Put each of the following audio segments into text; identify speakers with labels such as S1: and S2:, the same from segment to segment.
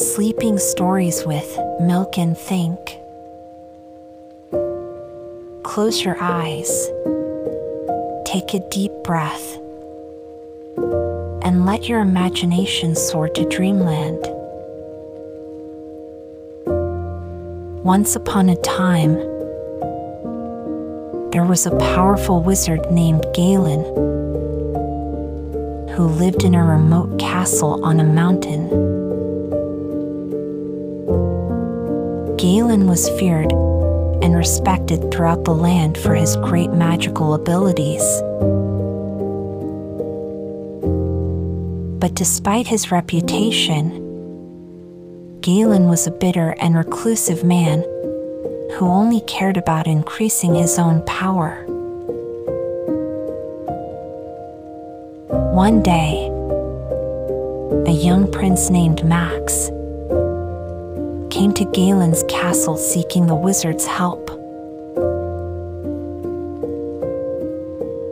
S1: Sleeping Stories with Milk and Think. Close your eyes. Take a deep breath. And let your imagination soar to dreamland. Once upon a time, there was a powerful wizard named Galen who lived in a remote castle on a mountain. Galen was feared and respected throughout the land for his great magical abilities. But despite his reputation, Galen was a bitter and reclusive man who only cared about increasing his own power. One day, a young prince named Max came to Galen's castle seeking the wizard's help.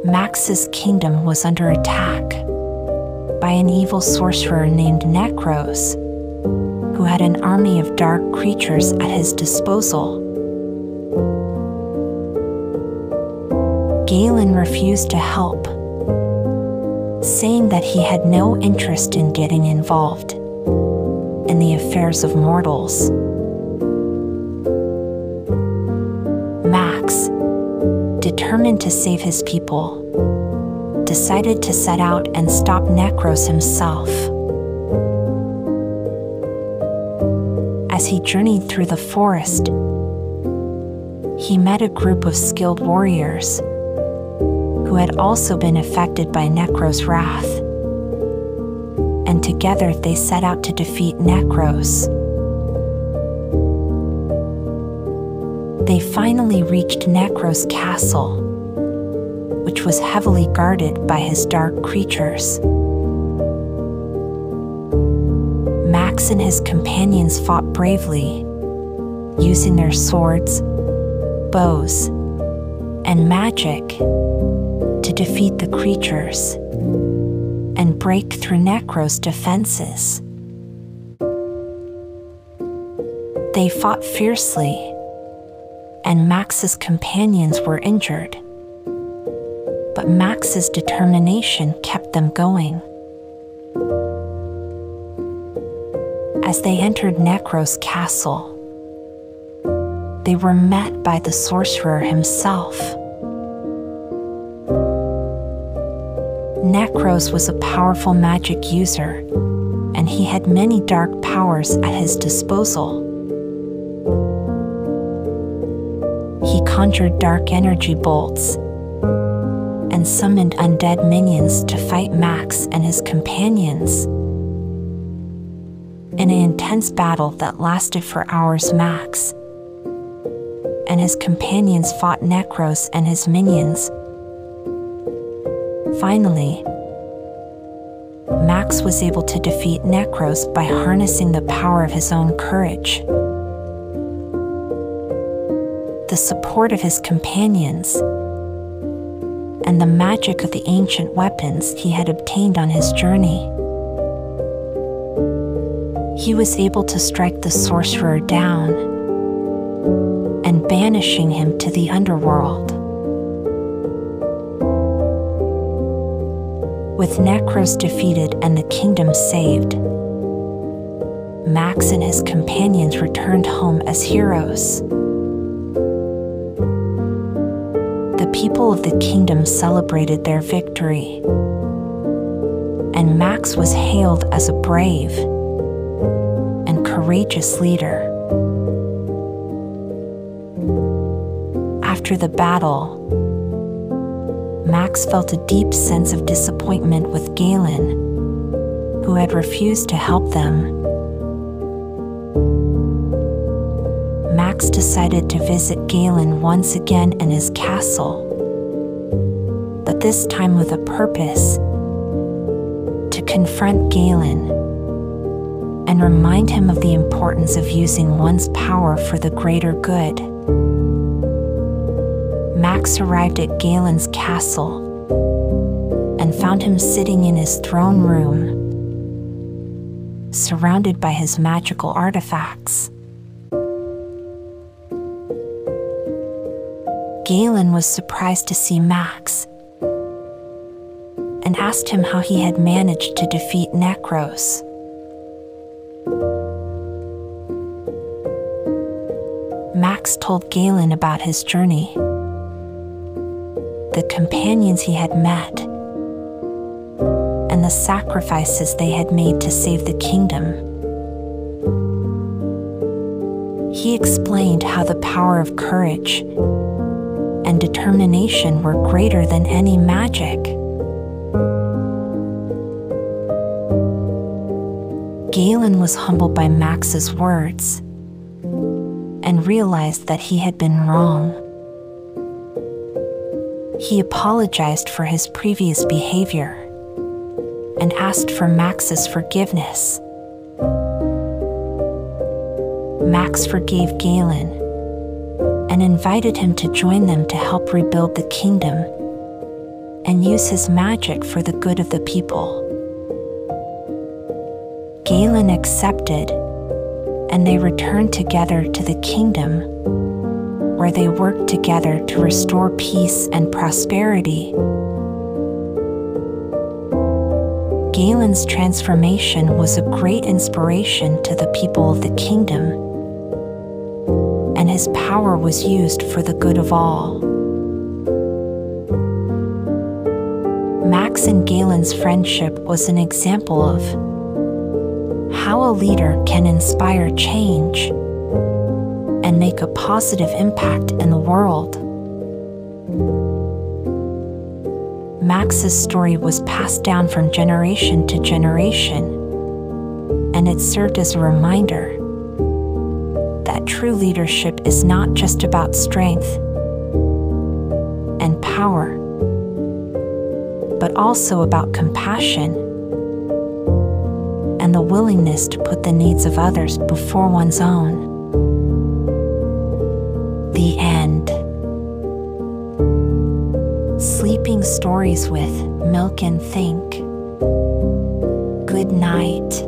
S1: Max's kingdom was under attack by an evil sorcerer named Necros, who had an army of dark creatures at his disposal. Galen refused to help, saying that he had no interest in getting involved in the affairs of mortals. Max, determined to save his people, decided to set out and stop Necros himself. As he journeyed through the forest, he met a group of skilled warriors who had also been affected by Necros' wrath and together they set out to defeat Necros. They finally reached Necros' castle, which was heavily guarded by his dark creatures. Max and his companions fought bravely, using their swords, bows, and magic to defeat the creatures and break through Necros' defenses. They fought fiercely, and Max's companions were injured. But Max's determination kept them going. As they entered Necros' castle, they were met by the sorcerer himself. Necros was a powerful magic user, and he had many dark powers at his disposal. He conjured dark energy bolts and summoned undead minions to fight Max and his companions. In an intense battle that lasted for hours max, and his companions fought Necros and his minions Finally, Max was able to defeat Necros by harnessing the power of his own courage. The support of his companions and the magic of the ancient weapons he had obtained on his journey. He was able to strike the sorcerer down and banishing him to the underworld. With Necros defeated and the kingdom saved, Max and his companions returned home as heroes. The people of the kingdom celebrated their victory, and Max was hailed as a brave and courageous leader. After the battle, Max felt a deep sense of disappointment with Galen, who had refused to help them. Max decided to visit Galen once again in his castle, but this time with a purpose to confront Galen and remind him of the importance of using one's power for the greater good. Max arrived at Galen's castle and found him sitting in his throne room, surrounded by his magical artifacts. Galen was surprised to see Max and asked him how he had managed to defeat Necros. Max told Galen about his journey, the companions he had met, and the sacrifices they had made to save the kingdom. He explained how the power of courage and determination were greater than any magic. Galen was humbled by Max's words and realized that he had been wrong. He apologized for his previous behavior and asked for Max's forgiveness. Max forgave Galen and invited him to join them to help rebuild the kingdom and use his magic for the good of the people. Galen accepted, and they returned together to the kingdom, where they worked together to restore peace and prosperity. Galen's transformation was a great inspiration to the people of the kingdom and his power was used for the good of all. Max and Galen's friendship was an example of how a leader can inspire change and make a positive impact in the world. Max's story was passed down from generation to generation, and it served as a reminder that true leadership is not just about strength and power, but also about compassion and the willingness to put the needs of others before one's own. Stories with Milk and Think. Good night.